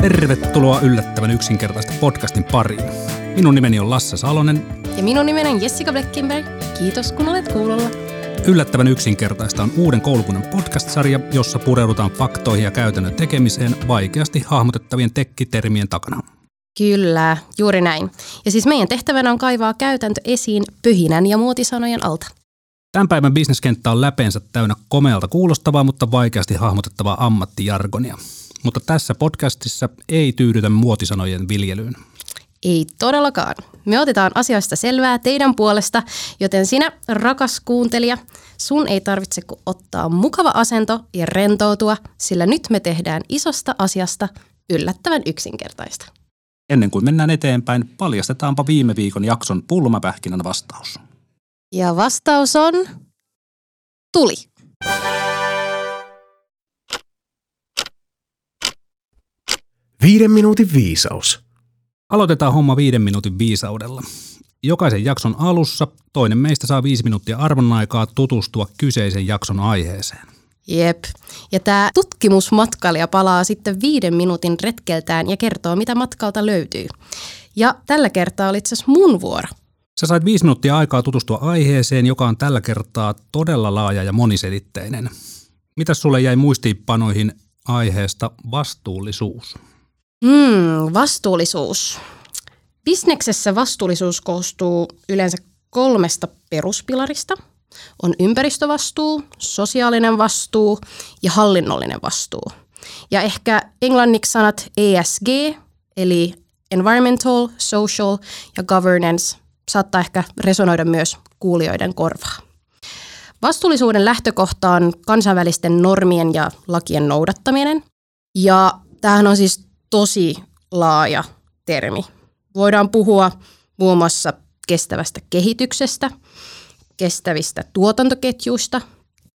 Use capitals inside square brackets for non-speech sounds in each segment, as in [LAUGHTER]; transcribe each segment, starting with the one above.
Tervetuloa yllättävän yksinkertaista podcastin pariin. Minun nimeni on Lasse Salonen. Ja minun nimeni on Jessica Bleckenberg. Kiitos kun olet kuulolla. Yllättävän yksinkertaista on uuden koulukunnan podcast-sarja, jossa pureudutaan faktoihin ja käytännön tekemiseen vaikeasti hahmotettavien tekkitermien takana. Kyllä, juuri näin. Ja siis meidän tehtävänä on kaivaa käytäntö esiin pyhinän ja muotisanojen alta. Tämän päivän bisneskenttä on läpeensä täynnä komealta kuulostavaa, mutta vaikeasti hahmotettavaa ammattijargonia. Mutta tässä podcastissa ei tyydytä muotisanojen viljelyyn. Ei todellakaan. Me otetaan asioista selvää teidän puolesta, joten sinä, rakas kuuntelija, sun ei tarvitse kuin ottaa mukava asento ja rentoutua, sillä nyt me tehdään isosta asiasta yllättävän yksinkertaista. Ennen kuin mennään eteenpäin, paljastetaanpa viime viikon jakson pulmapähkinän vastaus. Ja vastaus on tuli. Viiden minuutin viisaus. Aloitetaan homma viiden minuutin viisaudella. Jokaisen jakson alussa toinen meistä saa viisi minuuttia arvon aikaa tutustua kyseisen jakson aiheeseen. Jep. Ja tämä tutkimusmatkailija palaa sitten viiden minuutin retkeltään ja kertoo, mitä matkalta löytyy. Ja tällä kertaa oli itse asiassa mun vuoro. Sä sait viisi minuuttia aikaa tutustua aiheeseen, joka on tällä kertaa todella laaja ja moniselitteinen. Mitä sulle jäi muistiinpanoihin aiheesta vastuullisuus? Hmm, vastuullisuus. Bisneksessä vastuullisuus koostuu yleensä kolmesta peruspilarista. On ympäristövastuu, sosiaalinen vastuu ja hallinnollinen vastuu. Ja ehkä englanniksi sanat ESG, eli environmental, social ja governance, saattaa ehkä resonoida myös kuulijoiden korvaa. Vastuullisuuden lähtökohta on kansainvälisten normien ja lakien noudattaminen. Ja tämähän on siis tosi laaja termi. Voidaan puhua muun muassa kestävästä kehityksestä, kestävistä tuotantoketjuista,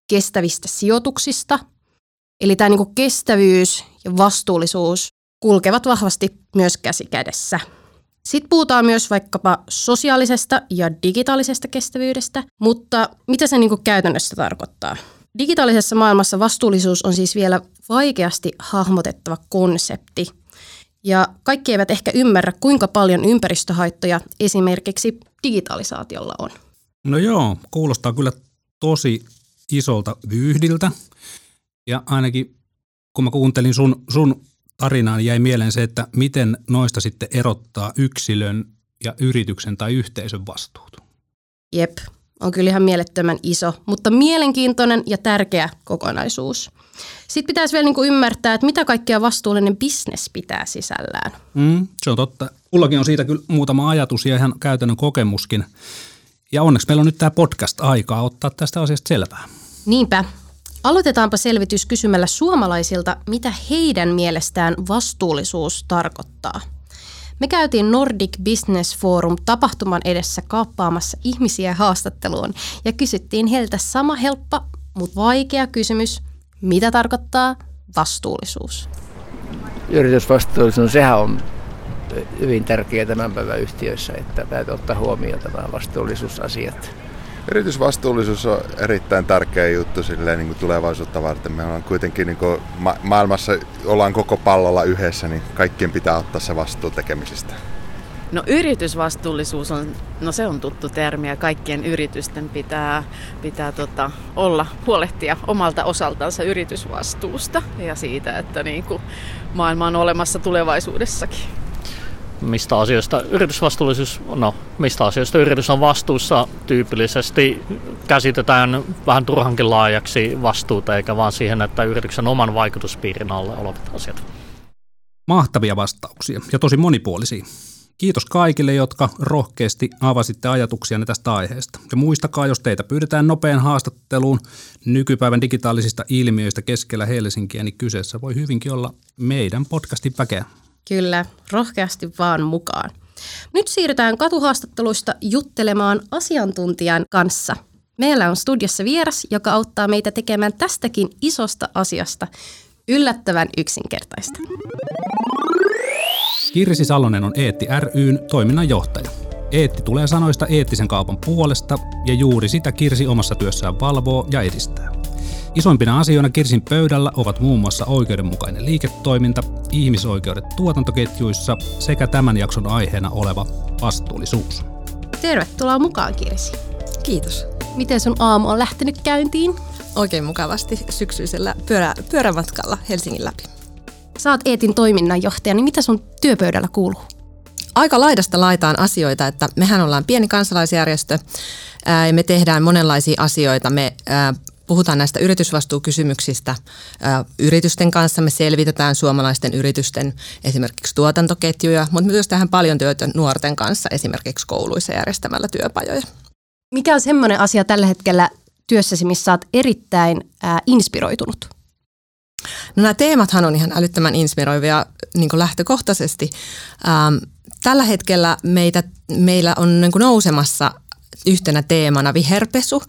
kestävistä sijoituksista. Eli tämä niin kestävyys ja vastuullisuus kulkevat vahvasti myös käsi kädessä. Sitten puhutaan myös vaikkapa sosiaalisesta ja digitaalisesta kestävyydestä, mutta mitä se niin käytännössä tarkoittaa? Digitaalisessa maailmassa vastuullisuus on siis vielä vaikeasti hahmotettava konsepti. Ja kaikki eivät ehkä ymmärrä, kuinka paljon ympäristöhaittoja esimerkiksi digitalisaatiolla on. No joo, kuulostaa kyllä tosi isolta vyyhdiltä. Ja ainakin kun mä kuuntelin sun, sun tarinaan, niin jäi mieleen se, että miten noista sitten erottaa yksilön ja yrityksen tai yhteisön vastuut. Jep, on kyllä ihan mielettömän iso, mutta mielenkiintoinen ja tärkeä kokonaisuus. Sitten pitäisi vielä niin kuin ymmärtää, että mitä kaikkea vastuullinen bisnes pitää sisällään. Mm, se on totta. Mullakin on siitä kyllä muutama ajatus ja ihan käytännön kokemuskin. Ja onneksi meillä on nyt tämä podcast-aikaa ottaa tästä asiasta selvää. Niinpä. Aloitetaanpa selvitys kysymällä suomalaisilta, mitä heidän mielestään vastuullisuus tarkoittaa. Me käytiin Nordic Business Forum tapahtuman edessä kaappaamassa ihmisiä haastatteluun ja kysyttiin heiltä sama helppo, mutta vaikea kysymys, mitä tarkoittaa vastuullisuus? Yritysvastuullisuus, sehän on hyvin tärkeä tämän päivän yhtiöissä, että täytyy ottaa huomioon tämä vastuullisuusasiat. Yritysvastuullisuus on erittäin tärkeä juttu silleen, niin kuin tulevaisuutta varten. Me ollaan kuitenkin niin kuin ma- maailmassa ollaan koko pallolla yhdessä, niin kaikkien pitää ottaa se vastuu tekemisistä. No yritysvastuullisuus on, no se on tuttu termi ja kaikkien yritysten pitää, pitää tota, olla, huolehtia omalta osaltansa yritysvastuusta ja siitä, että niin kuin maailma on olemassa tulevaisuudessakin mistä asioista yritysvastuullisuus, no mistä asioista yritys on vastuussa tyypillisesti käsitetään vähän turhankin laajaksi vastuuta eikä vaan siihen, että yrityksen oman vaikutuspiirin alle olevat asiat. Mahtavia vastauksia ja tosi monipuolisia. Kiitos kaikille, jotka rohkeasti avasitte ajatuksia tästä aiheesta. Ja muistakaa, jos teitä pyydetään nopean haastatteluun nykypäivän digitaalisista ilmiöistä keskellä Helsinkiä, niin kyseessä voi hyvinkin olla meidän podcastin väkeä. Kyllä, rohkeasti vaan mukaan. Nyt siirrytään katuhaastatteluista juttelemaan asiantuntijan kanssa. Meillä on studiossa vieras, joka auttaa meitä tekemään tästäkin isosta asiasta yllättävän yksinkertaista. Kirsi Salonen on Eetti ryn toiminnanjohtaja. Eetti tulee sanoista eettisen kaupan puolesta ja juuri sitä Kirsi omassa työssään valvoo ja edistää. Isoimpina asioina Kirsin pöydällä ovat muun muassa oikeudenmukainen liiketoiminta, ihmisoikeudet tuotantoketjuissa sekä tämän jakson aiheena oleva vastuullisuus. Tervetuloa mukaan Kirsi. Kiitos. Miten sun aamu on lähtenyt käyntiin? Oikein mukavasti syksyisellä pyörä, pyörämatkalla Helsingin läpi. Sä oot Eetin toiminnanjohtaja, niin mitä sun työpöydällä kuuluu? Aika laidasta laitaan asioita, että mehän ollaan pieni kansalaisjärjestö ää, ja me tehdään monenlaisia asioita. Me ää, puhutaan näistä yritysvastuukysymyksistä ää, yritysten kanssa. Me selvitetään suomalaisten yritysten esimerkiksi tuotantoketjuja, mutta myös tehdään paljon työtä nuorten kanssa esimerkiksi kouluissa järjestämällä työpajoja. Mikä on semmoinen asia tällä hetkellä työssäsi, missä olet erittäin ää, inspiroitunut? No nämä teemathan on ihan älyttömän inspiroivia niin lähtökohtaisesti. Ähm, tällä hetkellä meitä, meillä on niin nousemassa yhtenä teemana viherpesu.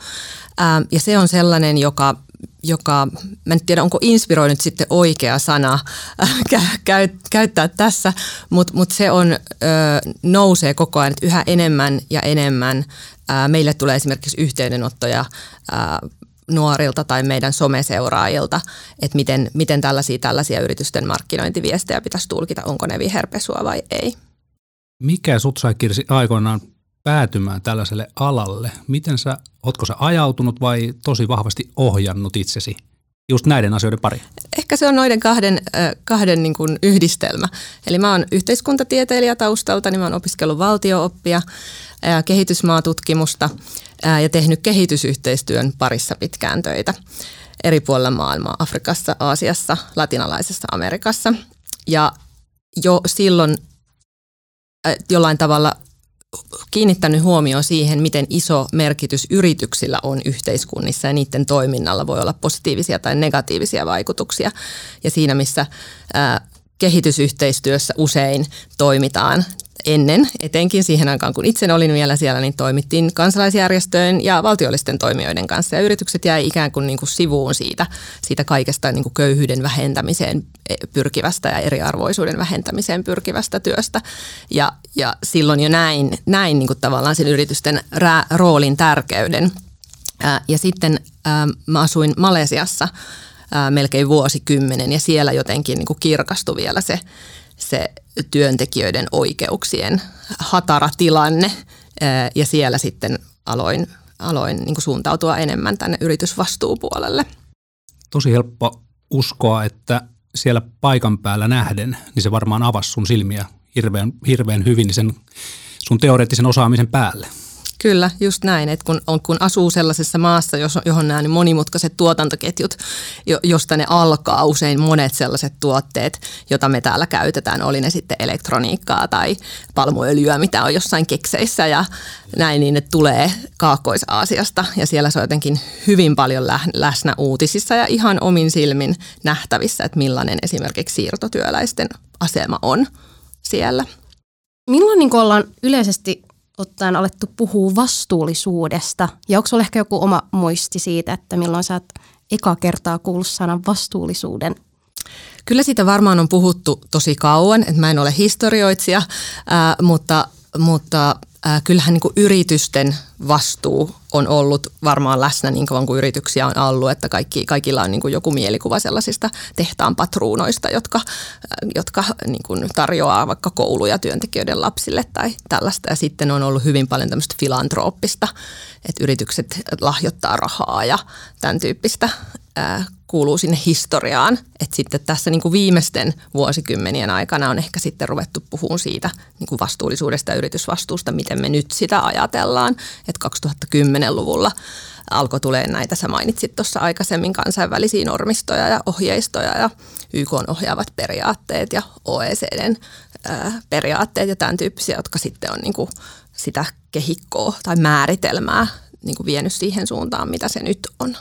Ähm, ja se on sellainen, joka joka, mä en tiedä onko inspiroinut sitten oikea sana äh, käy, käyttää tässä, mutta mut se on, ö, nousee koko ajan, yhä enemmän ja enemmän ää, meille tulee esimerkiksi yhteydenottoja ää, nuorilta tai meidän someseuraajilta, että miten, miten tällaisia, tällaisia yritysten markkinointiviestejä pitäisi tulkita, onko ne viherpesua vai ei. Mikä sut sai Kirsi aikoinaan päätymään tällaiselle alalle? Miten sä, ootko sä ajautunut vai tosi vahvasti ohjannut itsesi just näiden asioiden pari? Ehkä se on noiden kahden, kahden niin kuin yhdistelmä. Eli mä oon yhteiskuntatieteilijä taustalta, niin mä oon opiskellut valtiooppia kehitysmaatutkimusta ja tehnyt kehitysyhteistyön parissa pitkään töitä eri puolilla maailmaa, Afrikassa, Aasiassa, latinalaisessa Amerikassa. Ja jo silloin jollain tavalla kiinnittänyt huomioon siihen, miten iso merkitys yrityksillä on yhteiskunnissa ja niiden toiminnalla voi olla positiivisia tai negatiivisia vaikutuksia. Ja siinä, missä ää, kehitysyhteistyössä usein toimitaan ennen, etenkin siihen aikaan kun itse olin vielä siellä, niin toimittiin kansalaisjärjestöjen ja valtiollisten toimijoiden kanssa. Ja yritykset jäi ikään kuin, niin kuin sivuun siitä, siitä kaikesta niin kuin köyhyyden vähentämiseen pyrkivästä ja eriarvoisuuden vähentämiseen pyrkivästä työstä. Ja, ja silloin jo näin, näin niin kuin tavallaan sen yritysten roolin tärkeyden. Ja sitten mä asuin Malesiassa melkein vuosikymmenen ja siellä jotenkin niin kuin kirkastui vielä se, se työntekijöiden oikeuksien hatara tilanne ja siellä sitten aloin, aloin niin suuntautua enemmän tänne yritysvastuupuolelle. Tosi helppo uskoa, että siellä paikan päällä nähden, niin se varmaan avasi sun silmiä hirveän, hirveän hyvin sen sun teoreettisen osaamisen päälle. Kyllä, just näin, että kun, on, kun asuu sellaisessa maassa, johon nämä monimutkaiset tuotantoketjut, josta ne alkaa usein monet sellaiset tuotteet, joita me täällä käytetään, oli ne sitten elektroniikkaa tai palmuöljyä, mitä on jossain kekseissä ja näin, niin ne tulee Kaakkois-Aasiasta ja siellä se on jotenkin hyvin paljon läsnä uutisissa ja ihan omin silmin nähtävissä, että millainen esimerkiksi siirtotyöläisten asema on siellä. Milloin niin ollaan yleisesti ottaen alettu puhua vastuullisuudesta. Ja onko sulla ehkä joku oma muisti siitä, että milloin sä oot eka kertaa kuullut sanan vastuullisuuden? Kyllä siitä varmaan on puhuttu tosi kauan, että mä en ole historioitsija, ää, mutta, mutta ää, kyllähän niin kuin yritysten vastuu on ollut varmaan läsnä niin kauan kuin yrityksiä on ollut, että kaikki, kaikilla on niin kuin joku mielikuva sellaisista tehtaan patruunoista, jotka, jotka niin kuin tarjoaa vaikka kouluja työntekijöiden lapsille tai tällaista. Ja sitten on ollut hyvin paljon tämmöistä filantrooppista, että yritykset lahjoittaa rahaa ja tämän tyyppistä kuuluu sinne historiaan. Että sitten tässä niin kuin viimeisten vuosikymmenien aikana on ehkä sitten ruvettu puhumaan siitä niin kuin vastuullisuudesta ja yritysvastuusta, miten me nyt sitä ajatellaan. Että 2010-luvulla alkoi tulee näitä, sä mainitsit tuossa aikaisemmin, kansainvälisiä normistoja ja ohjeistoja ja YK on ohjaavat periaatteet ja OECDn ää, periaatteet ja tämän tyyppisiä, jotka sitten on niin kuin sitä kehikkoa tai määritelmää niin kuin vienyt siihen suuntaan, mitä se nyt on.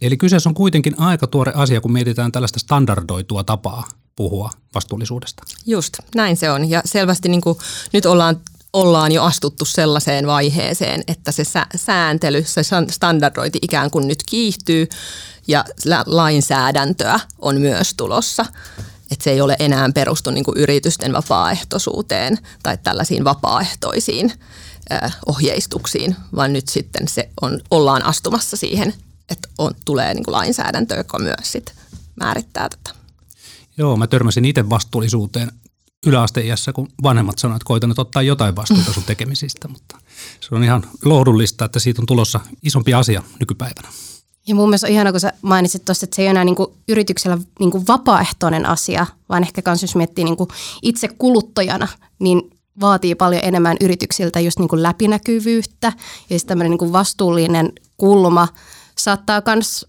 Eli kyseessä on kuitenkin aika tuore asia, kun mietitään tällaista standardoitua tapaa puhua vastuullisuudesta. Just, näin se on. Ja selvästi niin kuin nyt ollaan ollaan jo astuttu sellaiseen vaiheeseen, että se sääntely, se standardointi ikään kuin nyt kiihtyy ja lainsäädäntöä on myös tulossa. Että se ei ole enää perustu niin kuin yritysten vapaaehtoisuuteen tai tällaisiin vapaaehtoisiin ohjeistuksiin, vaan nyt sitten se on, ollaan astumassa siihen että on, tulee niin kuin lainsäädäntö, joka myös sit määrittää tätä. Joo, mä törmäsin itse vastuullisuuteen yläasteiässä, kun vanhemmat sanoivat, että koitan nyt ottaa jotain vastuuta sun tekemisistä, mutta se on ihan lohdullista, että siitä on tulossa isompi asia nykypäivänä. Ja mun mielestä on ihana, kun sä mainitsit tuosta, että se ei ole enää niin kuin yrityksellä niin kuin vapaaehtoinen asia, vaan ehkä myös jos miettii niin kuin itse kuluttajana, niin vaatii paljon enemmän yrityksiltä just niin kuin läpinäkyvyyttä ja sitten tämmöinen niin kuin vastuullinen kulma saattaa myös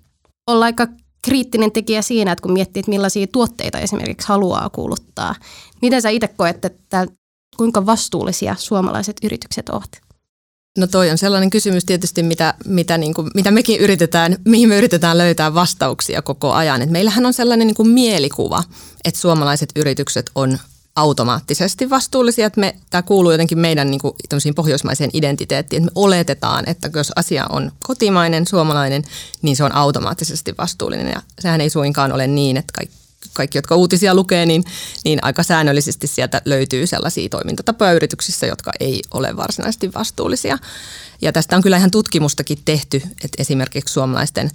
olla aika kriittinen tekijä siinä, että kun miettii, että millaisia tuotteita esimerkiksi haluaa kuuluttaa. Miten sä itse koet, että kuinka vastuullisia suomalaiset yritykset ovat? No toi on sellainen kysymys tietysti, mitä, mitä, niin kuin, mitä mekin yritetään, mihin me yritetään löytää vastauksia koko ajan. Et meillähän on sellainen niin kuin mielikuva, että suomalaiset yritykset on automaattisesti vastuullisia. Että me, tämä kuuluu jotenkin meidän niin kuin, pohjoismaiseen identiteettiin, että me oletetaan, että jos asia on kotimainen, suomalainen, niin se on automaattisesti vastuullinen. Ja sehän ei suinkaan ole niin, että kaikki kaikki, jotka uutisia lukee, niin, niin aika säännöllisesti sieltä löytyy sellaisia toimintatapoja yrityksissä, jotka ei ole varsinaisesti vastuullisia. Ja tästä on kyllä ihan tutkimustakin tehty, että esimerkiksi suomalaisten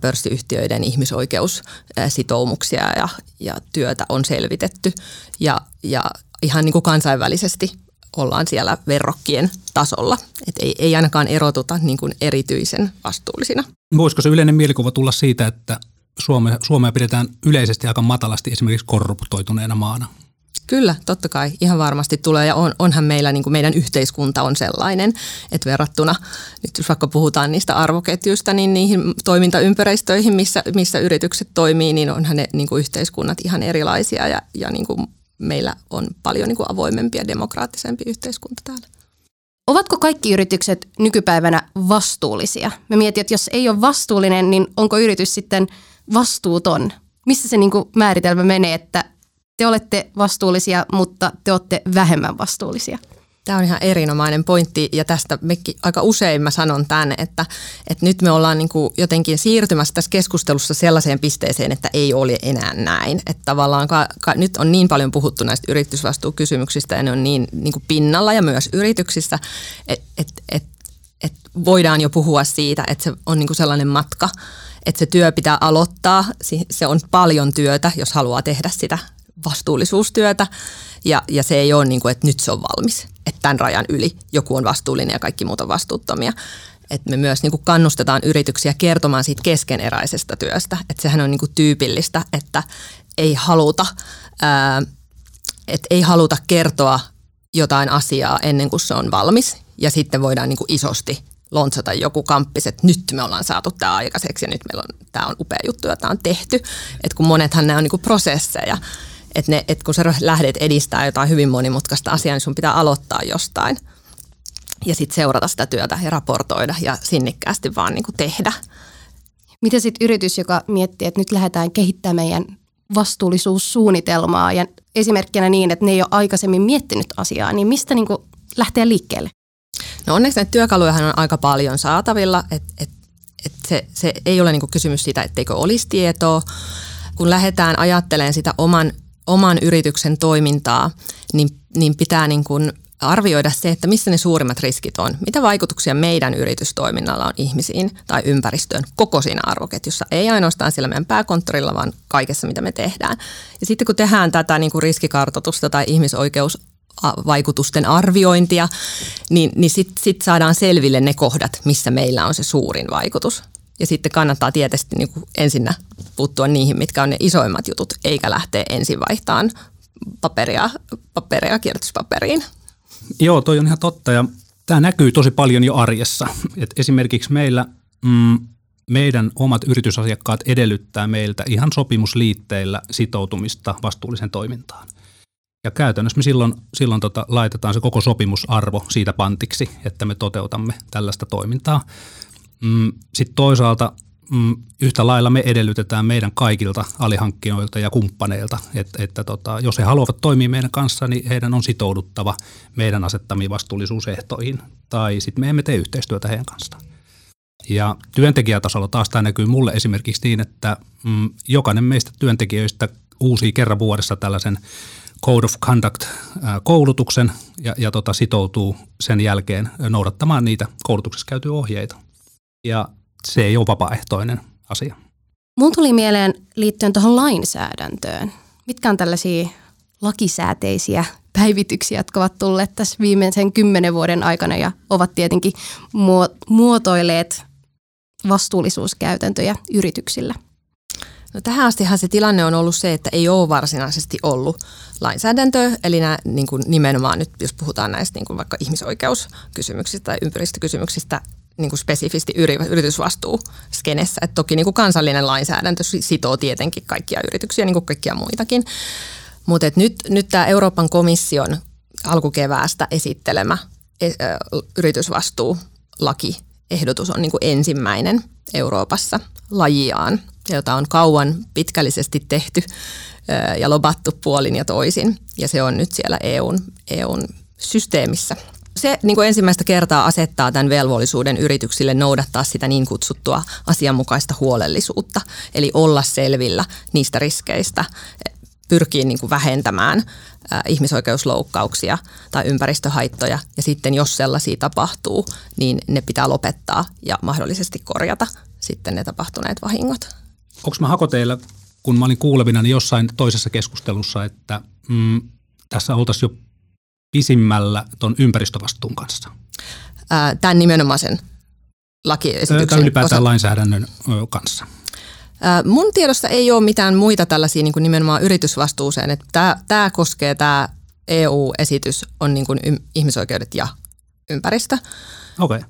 pörssiyhtiöiden ihmisoikeussitoumuksia ja, ja työtä on selvitetty. Ja, ja ihan niin kuin kansainvälisesti ollaan siellä verrokkien tasolla. Et ei, ei ainakaan erotuta niin kuin erityisen vastuullisina. Voisiko se yleinen mielikuva tulla siitä, että Suome, Suomea pidetään yleisesti aika matalasti esimerkiksi korruptoituneena maana. Kyllä, totta kai, ihan varmasti tulee ja on, onhan meillä, niin kuin meidän yhteiskunta on sellainen, että verrattuna, nyt jos vaikka puhutaan niistä arvoketjuista, niin niihin toimintaympäristöihin, missä, missä yritykset toimii, niin onhan ne niin kuin yhteiskunnat ihan erilaisia ja, ja niin kuin meillä on paljon niin kuin avoimempi ja demokraattisempi yhteiskunta täällä. Ovatko kaikki yritykset nykypäivänä vastuullisia? Me mietin, että jos ei ole vastuullinen, niin onko yritys sitten – vastuuton? Missä se niin kuin määritelmä menee, että te olette vastuullisia, mutta te olette vähemmän vastuullisia? Tämä on ihan erinomainen pointti ja tästä mekin aika usein mä sanon tänne, että, että nyt me ollaan niin kuin jotenkin siirtymässä tässä keskustelussa sellaiseen pisteeseen, että ei ole enää näin. Että tavallaan ka, ka, nyt on niin paljon puhuttu näistä yritysvastuukysymyksistä ja ne on niin, niin kuin pinnalla ja myös yrityksissä, että et, et, et voidaan jo puhua siitä, että se on niin kuin sellainen matka – että se työ pitää aloittaa. Se on paljon työtä, jos haluaa tehdä sitä vastuullisuustyötä. Ja, ja se ei ole niin kuin, että nyt se on valmis, että tämän rajan yli joku on vastuullinen ja kaikki muut on vastuuttomia. Että me myös niin kuin kannustetaan yrityksiä kertomaan siitä keskeneräisestä työstä. Että sehän on niin kuin tyypillistä, että ei haluta, ää, että ei haluta kertoa jotain asiaa ennen kuin se on valmis. Ja sitten voidaan niin kuin isosti lontsata joku kamppis, että nyt me ollaan saatu tämä aikaiseksi ja nyt meillä on, tämä on upea juttu ja tämä on tehty. Että kun monethan nämä on niin kuin prosesseja, että, ne, että kun sä lähdet edistää jotain hyvin monimutkaista asiaa, niin sun pitää aloittaa jostain ja sitten seurata sitä työtä ja raportoida ja sinnikkäästi vaan niin kuin tehdä. Miten sitten yritys, joka miettii, että nyt lähdetään kehittämään meidän vastuullisuussuunnitelmaa ja esimerkkinä niin, että ne ei ole aikaisemmin miettinyt asiaa, niin mistä niin kuin lähtee liikkeelle? No onneksi näitä työkaluja on aika paljon saatavilla, että et, et se, se ei ole niinku kysymys siitä, etteikö olisi tietoa. Kun lähdetään ajattelemaan sitä oman, oman yrityksen toimintaa, niin, niin pitää niinku arvioida se, että missä ne suurimmat riskit on. Mitä vaikutuksia meidän yritystoiminnalla on ihmisiin tai ympäristöön koko siinä arvoketjussa. Ei ainoastaan siellä meidän pääkonttorilla, vaan kaikessa, mitä me tehdään. Ja sitten kun tehdään tätä niin kuin riskikartoitusta tai ihmisoikeus vaikutusten arviointia, niin, niin sitten sit saadaan selville ne kohdat, missä meillä on se suurin vaikutus. Ja sitten kannattaa tietysti niin kuin ensinnä puuttua niihin, mitkä on ne isoimmat jutut, eikä lähteä ensin vaihtamaan paperia, paperia kierrätyspaperiin. Joo, toi on ihan totta ja tämä näkyy tosi paljon jo arjessa. Et esimerkiksi meillä mm, meidän omat yritysasiakkaat edellyttää meiltä ihan sopimusliitteillä sitoutumista vastuulliseen toimintaan – ja käytännössä me silloin, silloin tota, laitetaan se koko sopimusarvo siitä pantiksi, että me toteutamme tällaista toimintaa. Mm, Sitten toisaalta mm, yhtä lailla me edellytetään meidän kaikilta alihankkijoilta ja kumppaneilta, että, että tota, jos he haluavat toimia meidän kanssa, niin heidän on sitouduttava meidän asettamiin vastuullisuusehtoihin, tai sitten me emme tee yhteistyötä heidän kanssaan. Ja työntekijätasolla taas tämä näkyy mulle esimerkiksi niin, että mm, jokainen meistä työntekijöistä uusii kerran vuodessa tällaisen Code of Conduct-koulutuksen ja, ja tota, sitoutuu sen jälkeen noudattamaan niitä koulutuksessa käytyjä ohjeita. Ja se ei ole vapaaehtoinen asia. Mun tuli mieleen liittyen tuohon lainsäädäntöön. Mitkä on tällaisia lakisääteisiä päivityksiä, jotka ovat tulleet tässä viimeisen kymmenen vuoden aikana ja ovat tietenkin muotoilleet vastuullisuuskäytäntöjä yrityksillä? No tähän astihan se tilanne on ollut se, että ei ole varsinaisesti ollut lainsäädäntöä, eli nämä, niin kuin nimenomaan nyt, jos puhutaan näistä niin kuin vaikka ihmisoikeuskysymyksistä tai ympäristökysymyksistä, niin kuin spesifisti yritysvastuuskenessä. Et toki niin kuin kansallinen lainsäädäntö sitoo tietenkin kaikkia yrityksiä, niin kuin kaikkia muitakin. Mutta nyt, nyt tämä Euroopan komission alkukeväästä esittelemä e, yritysvastuulaki ehdotus on niin kuin ensimmäinen Euroopassa lajiaan, jota on kauan pitkällisesti tehty ja lobattu puolin ja toisin. Ja se on nyt siellä EUn, EUn systeemissä. Se niin kuin ensimmäistä kertaa asettaa tämän velvollisuuden yrityksille noudattaa sitä niin kutsuttua asianmukaista huolellisuutta, eli olla selvillä niistä riskeistä, pyrkii niin kuin vähentämään ihmisoikeusloukkauksia tai ympäristöhaittoja. Ja sitten jos sellaisia tapahtuu, niin ne pitää lopettaa ja mahdollisesti korjata sitten ne tapahtuneet vahingot. Onko mä hako teillä, kun mä olin kuulevina, niin jossain toisessa keskustelussa, että mm, tässä oltaisiin jo pisimmällä tuon ympäristövastuun kanssa? Tämän nimenomaisen lakiesityksen. Tai ylipäätään osa... lainsäädännön kanssa. Mun tiedossa ei ole mitään muita tällaisia niin kuin nimenomaan yritysvastuuseen. Että tämä, koskee, tämä EU-esitys on niin kuin ihmisoikeudet ja ympäristö. Okay.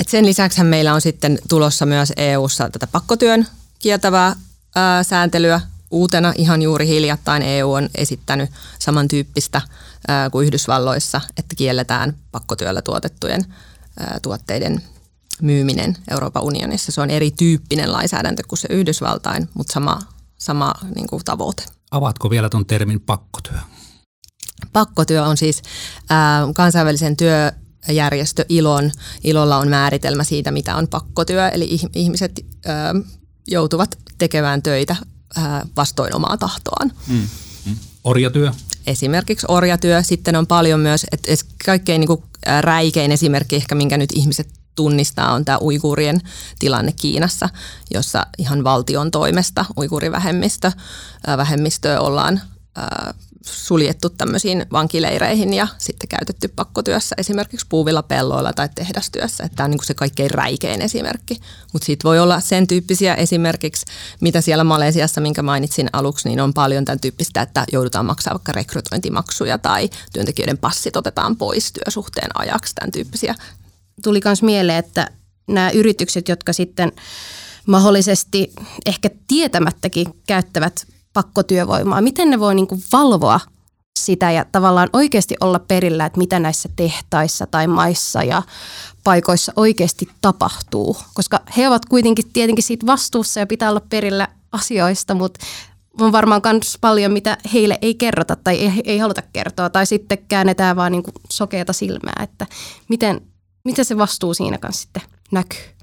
Et sen lisäksi meillä on sitten tulossa myös EU-ssa tätä pakkotyön kieltävää ää, sääntelyä. Uutena ihan juuri hiljattain EU on esittänyt samantyyppistä ää, kuin Yhdysvalloissa, että kielletään pakkotyöllä tuotettujen ää, tuotteiden myyminen Euroopan unionissa. Se on erityyppinen lainsäädäntö kuin se Yhdysvaltain, mutta sama, sama niin kuin tavoite. Avaatko vielä tuon termin pakkotyö? Pakkotyö on siis ää, kansainvälisen työjärjestö ILON. ILOlla on määritelmä siitä, mitä on pakkotyö, eli ihmiset ää, joutuvat tekemään töitä vastoin omaa tahtoaan. Mm. Mm. Orjatyö? Esimerkiksi orjatyö. Sitten on paljon myös, että kaikkein niin kuin räikein esimerkki ehkä, minkä nyt ihmiset tunnistaa, on tämä uiguurien tilanne Kiinassa, jossa ihan valtion toimesta uiguurivähemmistö, vähemmistöä ollaan suljettu tämmöisiin vankileireihin ja sitten käytetty pakkotyössä esimerkiksi puuvilla pelloilla tai tehdastyössä. Että tämä on niin se kaikkein räikein esimerkki. Mutta siitä voi olla sen tyyppisiä esimerkiksi, mitä siellä Malesiassa, minkä mainitsin aluksi, niin on paljon tämän tyyppistä, että joudutaan maksaa vaikka rekrytointimaksuja tai työntekijöiden passit otetaan pois työsuhteen ajaksi, tämän tyyppisiä tuli myös mieleen, että nämä yritykset, jotka sitten mahdollisesti ehkä tietämättäkin käyttävät pakkotyövoimaa, miten ne voi niin kuin valvoa sitä ja tavallaan oikeasti olla perillä, että mitä näissä tehtaissa tai maissa ja paikoissa oikeasti tapahtuu. Koska he ovat kuitenkin tietenkin siitä vastuussa ja pitää olla perillä asioista, mutta on varmaan myös paljon, mitä heille ei kerrota tai ei, ei haluta kertoa. Tai sitten käännetään vaan niin sokeata silmää, että miten Miten se vastuu siinä kanssa sitten näkyy?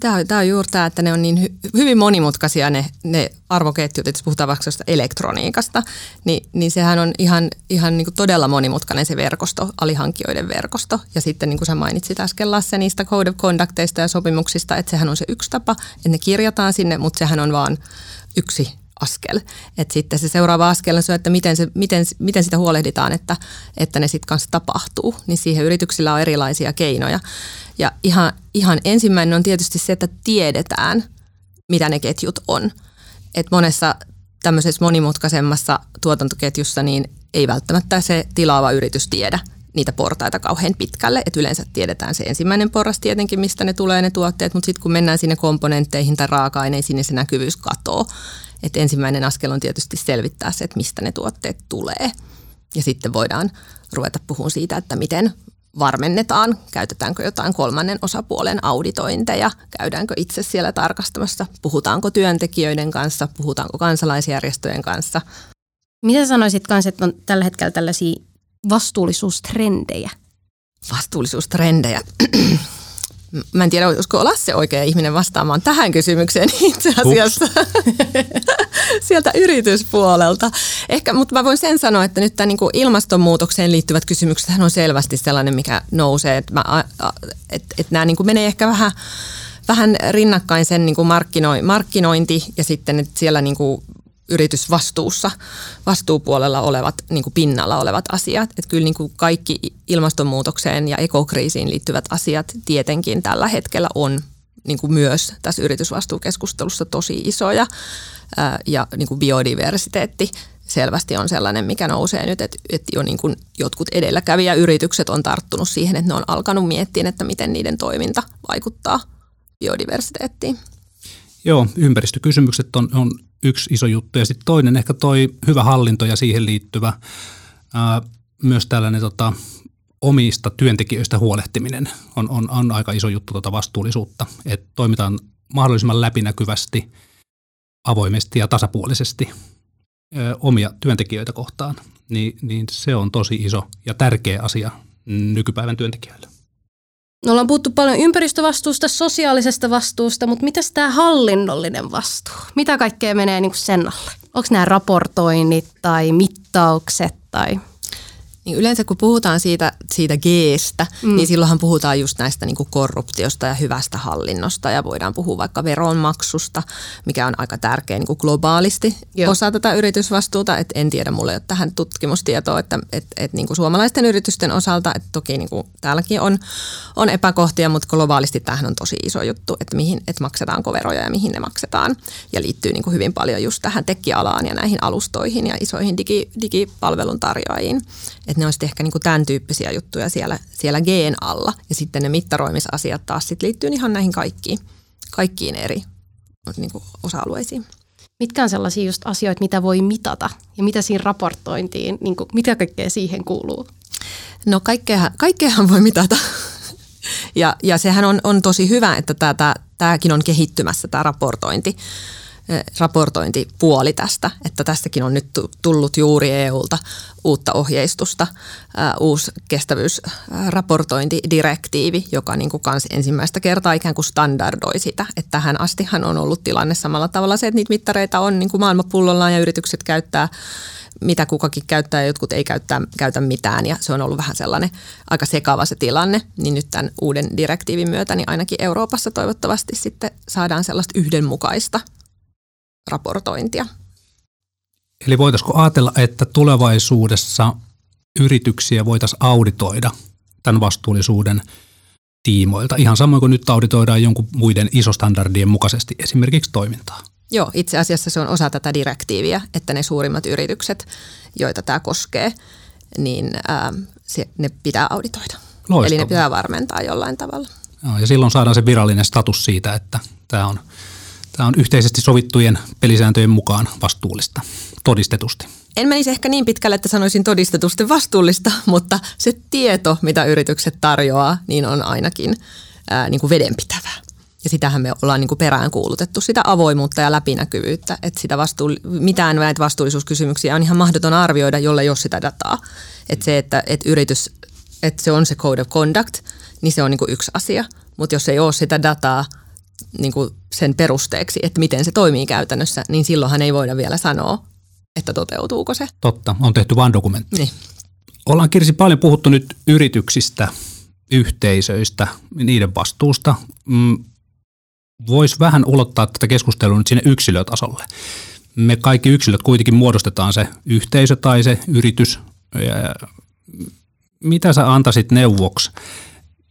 Tämä on, tämä on juuri tämä, että ne on niin hy, hyvin monimutkaisia ne, ne arvoketjut, että jos puhutaan vaikka elektroniikasta, niin, niin sehän on ihan, ihan niin kuin todella monimutkainen se verkosto, alihankkijoiden verkosto. Ja sitten niin kuin sä mainitsit äsken Lasse niistä code of conducteista ja sopimuksista, että sehän on se yksi tapa, että ne kirjataan sinne, mutta sehän on vaan yksi askel. Et sitten se seuraava askel on se, että miten, se, miten, miten sitä huolehditaan, että, että ne sitten kanssa tapahtuu. Niin siihen yrityksillä on erilaisia keinoja. Ja ihan, ihan ensimmäinen on tietysti se, että tiedetään, mitä ne ketjut on. Et monessa tämmöisessä monimutkaisemmassa tuotantoketjussa niin ei välttämättä se tilaava yritys tiedä niitä portaita kauhean pitkälle. Et yleensä tiedetään se ensimmäinen porras tietenkin, mistä ne tulee ne tuotteet, mutta sitten kun mennään sinne komponentteihin tai raaka-aineisiin, niin se näkyvyys katoo. Et ensimmäinen askel on tietysti selvittää se, että mistä ne tuotteet tulee. Ja sitten voidaan ruveta puhumaan siitä, että miten varmennetaan, käytetäänkö jotain kolmannen osapuolen auditointeja, käydäänkö itse siellä tarkastamassa, puhutaanko työntekijöiden kanssa, puhutaanko kansalaisjärjestöjen kanssa. Mitä sanoisit kanssa, että on tällä hetkellä tällaisia vastuullisuustrendejä? Vastuullisuustrendejä. Mä en tiedä, olisiko Lasse oikea ihminen vastaamaan tähän kysymykseen itse asiassa [LAUGHS] sieltä yrityspuolelta. Ehkä, mutta mä voin sen sanoa, että nyt tämä niin ilmastonmuutokseen liittyvät kysymykset on selvästi sellainen, mikä nousee. Että, mä, että, että nämä niin menee ehkä vähän vähän rinnakkain sen niin kuin markkinointi ja sitten siellä niin kuin yritysvastuussa, vastuupuolella olevat, niin kuin pinnalla olevat asiat. Että kyllä niin kuin kaikki ilmastonmuutokseen ja ekokriisiin liittyvät asiat tietenkin tällä hetkellä on niin kuin myös tässä yritysvastuukeskustelussa tosi isoja. Ja niin kuin biodiversiteetti selvästi on sellainen, mikä nousee nyt, että, että jo niin kuin jotkut edelläkävijäyritykset on tarttunut siihen, että ne on alkanut miettiä, että miten niiden toiminta vaikuttaa biodiversiteettiin. Joo, ympäristökysymykset on, on yksi iso juttu. Ja sitten toinen ehkä toi hyvä hallinto ja siihen liittyvä ää, myös tällainen tota, omista työntekijöistä huolehtiminen on, on, on aika iso juttu tuota vastuullisuutta. Että toimitaan mahdollisimman läpinäkyvästi, avoimesti ja tasapuolisesti ää, omia työntekijöitä kohtaan. Niin, niin se on tosi iso ja tärkeä asia nykypäivän työntekijöille. No ollaan puhuttu paljon ympäristövastuusta, sosiaalisesta vastuusta, mutta mitäs tämä hallinnollinen vastuu? Mitä kaikkea menee niin sen alle? Onko nämä raportoinnit tai mittaukset tai niin yleensä kun puhutaan siitä, siitä G-stä, mm. niin silloinhan puhutaan just näistä niin kuin korruptiosta ja hyvästä hallinnosta ja voidaan puhua vaikka veronmaksusta, mikä on aika tärkeä niin kuin globaalisti Joo. osa tätä yritysvastuuta. Et en tiedä, mulle ei ole tähän tutkimustietoa, että et, et, niin kuin suomalaisten yritysten osalta, että toki niin kuin täälläkin on, on epäkohtia, mutta globaalisti tämähän on tosi iso juttu, että, mihin, että maksetaanko veroja ja mihin ne maksetaan. Ja liittyy niin kuin hyvin paljon just tähän tekkialaan ja näihin alustoihin ja isoihin digi, digipalvelun tarjoajiin että ne olisivat ehkä niin kuin tämän tyyppisiä juttuja siellä, siellä geen alla. Ja sitten ne mittaroimisasiat taas sit liittyy ihan näihin kaikkiin, kaikkiin eri niin kuin osa-alueisiin. Mitkä on sellaisia just asioita, mitä voi mitata ja mitä siinä raportointiin, niin kuin, mitä kaikkea siihen kuuluu? No kaikkeahan, kaikkeahan voi mitata. Ja, ja sehän on, on tosi hyvä, että tämä, tämäkin on kehittymässä, tämä raportointi raportointipuoli tästä, että tästäkin on nyt tullut juuri EUlta uutta ohjeistusta, uusi kestävyysraportointidirektiivi, joka niin kuin kans ensimmäistä kertaa ikään kuin standardoi sitä. Että tähän astihan on ollut tilanne samalla tavalla se, että niitä mittareita on niin kuin maailmanpullollaan ja yritykset käyttää mitä kukakin käyttää ja jotkut ei käyttää, käytä mitään ja se on ollut vähän sellainen aika sekava se tilanne, niin nyt tämän uuden direktiivin myötä niin ainakin Euroopassa toivottavasti sitten saadaan sellaista yhdenmukaista raportointia. Eli voitaisiko ajatella, että tulevaisuudessa yrityksiä voitaisiin auditoida tämän vastuullisuuden tiimoilta, ihan samoin kuin nyt auditoidaan jonkun muiden isostandardien mukaisesti esimerkiksi toimintaa? Joo, itse asiassa se on osa tätä direktiiviä, että ne suurimmat yritykset, joita tämä koskee, niin ää, se, ne pitää auditoida. Loistavaa. Eli ne pitää varmentaa jollain tavalla. Joo, ja silloin saadaan se virallinen status siitä, että tämä on – Tämä on yhteisesti sovittujen pelisääntöjen mukaan vastuullista, todistetusti. En menisi ehkä niin pitkälle, että sanoisin todistetusti vastuullista, mutta se tieto, mitä yritykset tarjoaa, niin on ainakin ää, niin kuin vedenpitävää. Ja sitähän me ollaan niin kuin perään kuulutettu, sitä avoimuutta ja läpinäkyvyyttä, että sitä vastuu, mitään näitä vastuullisuuskysymyksiä on ihan mahdoton arvioida, jolle jos sitä dataa. Että se, että, että yritys, että se on se code of conduct, niin se on niin kuin yksi asia. Mutta jos ei ole sitä dataa, niin kuin sen perusteeksi, että miten se toimii käytännössä, niin silloinhan ei voida vielä sanoa, että toteutuuko se. Totta, on tehty vain dokumentti. Niin. Ollaan Kirsi paljon puhuttu nyt yrityksistä, yhteisöistä, niiden vastuusta. Mm, Voisi vähän ulottaa tätä keskustelua nyt sinne yksilötasolle. Me kaikki yksilöt kuitenkin muodostetaan se yhteisö tai se yritys. Mitä sä antaisit neuvoksi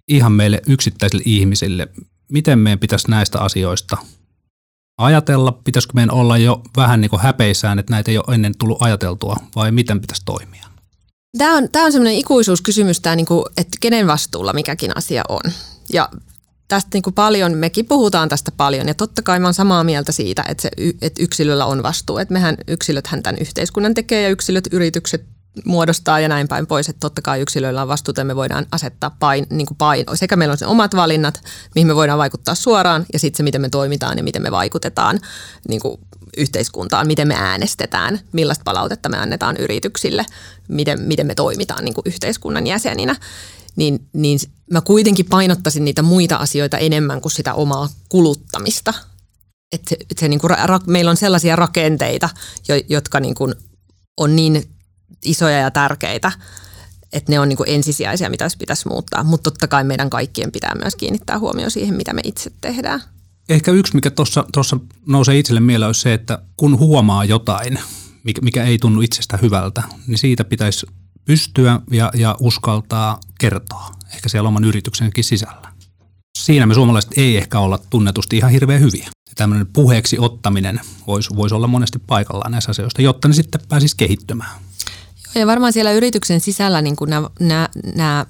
ihan meille yksittäisille ihmisille? Miten meidän pitäisi näistä asioista ajatella? Pitäisikö meidän olla jo vähän niin kuin häpeissään, että näitä ei ole ennen tullut ajateltua vai miten pitäisi toimia? Tämä on, tämä on semmoinen ikuisuuskysymys, tämä niin kuin, että kenen vastuulla mikäkin asia on. Ja tästä niin kuin paljon, mekin puhutaan tästä paljon ja totta kai mä olen samaa mieltä siitä, että, se, että yksilöllä on vastuu. Että mehän yksilöthän tämän yhteiskunnan tekee ja yksilöt, yritykset muodostaa ja näin päin pois, että totta kai yksilöillä on vastuuta, me voidaan asettaa pain, niin kuin paino. Sekä meillä on se omat valinnat, mihin me voidaan vaikuttaa suoraan, ja sitten se, miten me toimitaan ja miten me vaikutetaan niin kuin yhteiskuntaan, miten me äänestetään, millaista palautetta me annetaan yrityksille, miten, miten me toimitaan niin kuin yhteiskunnan jäseninä. Niin, niin mä kuitenkin painottaisin niitä muita asioita enemmän kuin sitä omaa kuluttamista. Et se, et se niin kuin ra, meillä on sellaisia rakenteita, jo, jotka niin kuin on niin isoja ja tärkeitä, että ne on niin kuin ensisijaisia, mitä pitäisi muuttaa. Mutta totta kai meidän kaikkien pitää myös kiinnittää huomioon siihen, mitä me itse tehdään. Ehkä yksi, mikä tuossa nousee itselle mieleen, on se, että kun huomaa jotain, mikä, mikä ei tunnu itsestä hyvältä, niin siitä pitäisi pystyä ja, ja uskaltaa kertoa, ehkä siellä oman yrityksenkin sisällä. Siinä me suomalaiset ei ehkä olla tunnetusti ihan hirveän hyviä. Ja tämmöinen puheeksi ottaminen voisi vois olla monesti paikallaan näissä asioista, jotta ne sitten pääsisi kehittymään. Ja varmaan siellä yrityksen sisällä niin nämä,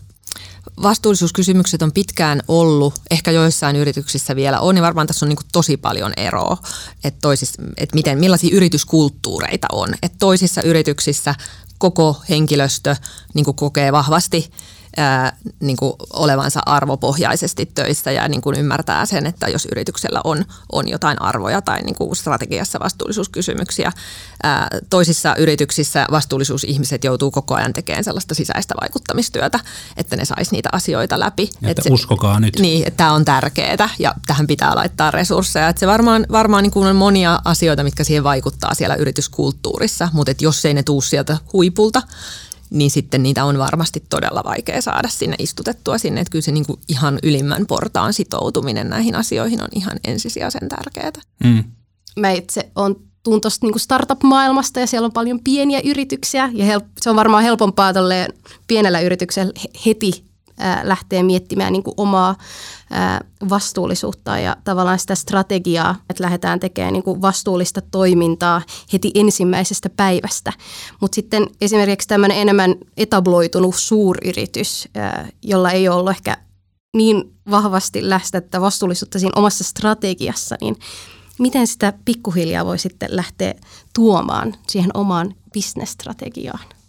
vastuullisuuskysymykset on pitkään ollut, ehkä joissain yrityksissä vielä on, ja varmaan tässä on niin tosi paljon eroa, että, toisissa, että miten, millaisia yrityskulttuureita on. Että toisissa yrityksissä koko henkilöstö niin kokee vahvasti ää, niin kuin olevansa arvopohjaisesti töissä ja niin kuin ymmärtää sen, että jos yrityksellä on, on jotain arvoja tai niin kuin strategiassa vastuullisuuskysymyksiä. Ää, toisissa yrityksissä vastuullisuusihmiset joutuu koko ajan tekemään sellaista sisäistä vaikuttamistyötä, että ne sais niitä asioita läpi. Että, että se, uskokaa nyt. Niin, että tämä on tärkeää ja tähän pitää laittaa resursseja. Että se varmaan, varmaan niin kuin on monia asioita, mitkä siihen vaikuttaa siellä yrityskulttuurissa, mutta että jos ei ne tuu sieltä huipulta, niin sitten niitä on varmasti todella vaikea saada sinne istutettua sinne. Että kyllä se niin kuin ihan ylimmän portaan sitoutuminen näihin asioihin on ihan ensisijaisen tärkeää. Mm. Mä itse on tuun tuosta niin startup-maailmasta ja siellä on paljon pieniä yrityksiä ja help, se on varmaan helpompaa pienellä yrityksellä heti lähtee miettimään niin kuin omaa vastuullisuutta ja tavallaan sitä strategiaa, että lähdetään tekemään niin kuin vastuullista toimintaa heti ensimmäisestä päivästä. Mutta sitten esimerkiksi tämmöinen enemmän etabloitunut suuryritys, jolla ei ollut ehkä niin vahvasti lästettä vastuullisuutta siinä omassa strategiassa, niin miten sitä pikkuhiljaa voi sitten lähteä tuomaan siihen omaan bisnesstrategiaan?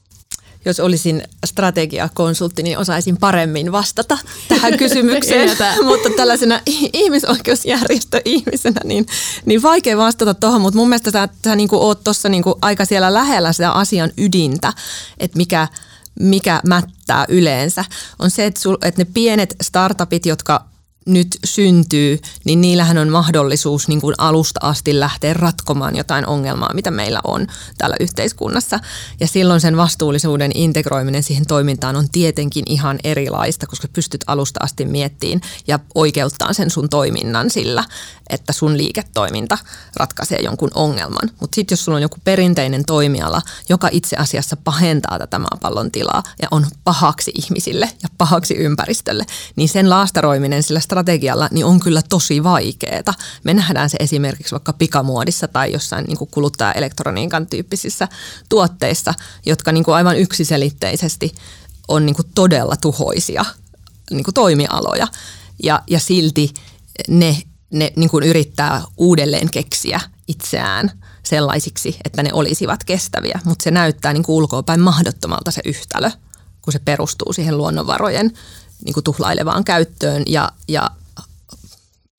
Jos olisin strategiakonsultti, niin osaisin paremmin vastata tähän kysymykseen. [LAUGHS] mutta tällaisena ihmisoikeusjärjestö-ihmisenä, niin, niin vaikea vastata tuohon. Mutta mun mielestä sä, sä niin oot tuossa niin aika siellä lähellä sitä asian ydintä, että mikä, mikä mättää yleensä, on se, että, sul, että ne pienet startupit, jotka nyt syntyy, niin niillähän on mahdollisuus niin kuin alusta asti lähteä ratkomaan jotain ongelmaa, mitä meillä on täällä yhteiskunnassa. Ja silloin sen vastuullisuuden integroiminen siihen toimintaan on tietenkin ihan erilaista, koska pystyt alusta asti miettiin ja oikeuttaa sen sun toiminnan sillä, että sun liiketoiminta ratkaisee jonkun ongelman. Mutta sitten jos sulla on joku perinteinen toimiala, joka itse asiassa pahentaa tätä maapallon tilaa ja on pahaksi ihmisille ja pahaksi ympäristölle, niin sen laastaroiminen sillä strategialla niin on kyllä tosi vaikeaa. Me nähdään se esimerkiksi vaikka pikamuodissa tai jossain niin kuluttaja-elektroniikan tyyppisissä tuotteissa, jotka niin kuin aivan yksiselitteisesti on niin kuin todella tuhoisia niin kuin toimialoja. Ja, ja silti ne, ne niin kuin yrittää uudelleen keksiä itseään sellaisiksi, että ne olisivat kestäviä, mutta se näyttää niin ulkoapäin mahdottomalta se yhtälö, kun se perustuu siihen luonnonvarojen niin kuin tuhlailevaan käyttöön ja, ja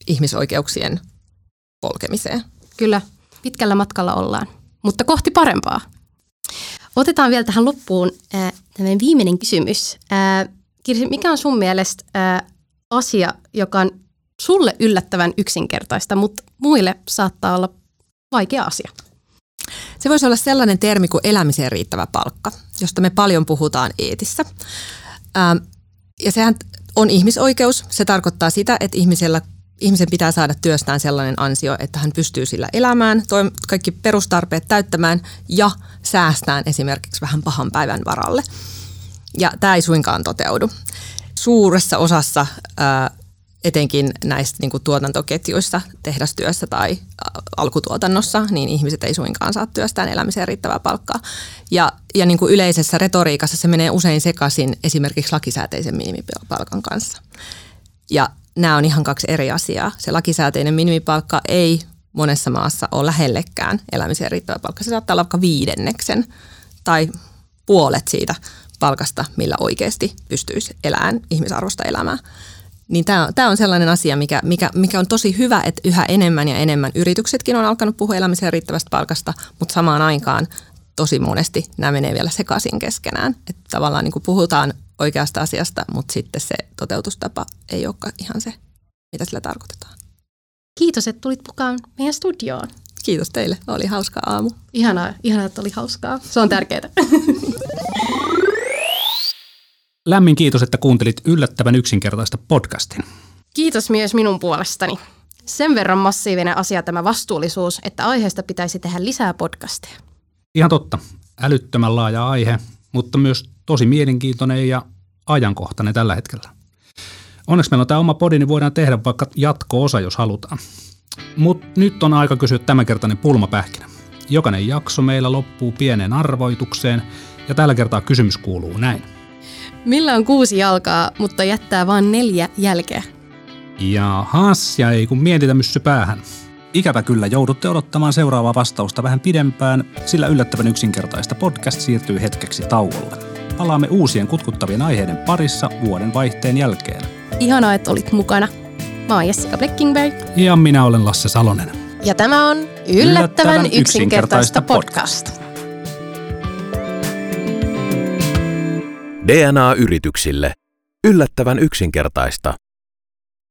ihmisoikeuksien polkemiseen. Kyllä, pitkällä matkalla ollaan, mutta kohti parempaa. Otetaan vielä tähän loppuun äh, tämmöinen viimeinen kysymys. Äh, Kirsi, mikä on sun mielestä äh, asia, joka on sulle yllättävän yksinkertaista, mutta muille saattaa olla vaikea asia? Se voisi olla sellainen termi kuin elämiseen riittävä palkka, josta me paljon puhutaan eetissä. Ähm, ja sehän on ihmisoikeus. Se tarkoittaa sitä, että ihmisellä, ihmisen pitää saada työstään sellainen ansio, että hän pystyy sillä elämään, toi, kaikki perustarpeet täyttämään ja säästään esimerkiksi vähän pahan päivän varalle. Ja tämä ei suinkaan toteudu. Suuressa osassa ää, etenkin näistä niin kuin tuotantoketjuissa, tehdastyössä tai alkutuotannossa, niin ihmiset ei suinkaan saa työstään elämiseen riittävää palkkaa. Ja, ja niin kuin yleisessä retoriikassa se menee usein sekaisin esimerkiksi lakisääteisen minimipalkan kanssa. Ja nämä on ihan kaksi eri asiaa. Se lakisääteinen minimipalkka ei monessa maassa ole lähellekään elämiseen riittävä palkka. Se saattaa olla vaikka viidenneksen tai puolet siitä palkasta, millä oikeasti pystyisi elämään ihmisarvosta elämää niin tämä, tämä on sellainen asia, mikä, mikä, mikä on tosi hyvä, että yhä enemmän ja enemmän yrityksetkin on alkanut puhua elämiseen riittävästä palkasta, mutta samaan aikaan tosi monesti nämä menee vielä sekaisin keskenään. Että tavallaan niin kuin puhutaan oikeasta asiasta, mutta sitten se toteutustapa ei olekaan ihan se, mitä sillä tarkoitetaan. Kiitos, että tulit mukaan meidän studioon. Kiitos teille, oli hauska aamu. Ihanaa, ihanaa että oli hauskaa. Se on tärkeää. [LAUGHS] Lämmin kiitos, että kuuntelit yllättävän yksinkertaista podcastin. Kiitos myös minun puolestani. Sen verran massiivinen asia tämä vastuullisuus, että aiheesta pitäisi tehdä lisää podcasteja. Ihan totta. Älyttömän laaja aihe, mutta myös tosi mielenkiintoinen ja ajankohtainen tällä hetkellä. Onneksi meillä on tämä oma podi, niin voidaan tehdä vaikka jatko-osa, jos halutaan. Mutta nyt on aika kysyä tämänkertainen pulmapähkinä. Jokainen jakso meillä loppuu pieneen arvoitukseen, ja tällä kertaa kysymys kuuluu näin. Millä on kuusi jalkaa, mutta jättää vain neljä jälkeä? Ja hasja ei kun mietitä myssy päähän. Ikävä kyllä joudutte odottamaan seuraavaa vastausta vähän pidempään, sillä yllättävän yksinkertaista podcast siirtyy hetkeksi tauolle. Palaamme uusien kutkuttavien aiheiden parissa vuoden vaihteen jälkeen. Ihanaa, että olit mukana. Mä oon Jessica Bleckingberg. Ja minä olen Lasse Salonen. Ja tämä on Yllättävän, Yllättävän yksinkertaista podcast. DNA-yrityksille. Yllättävän yksinkertaista.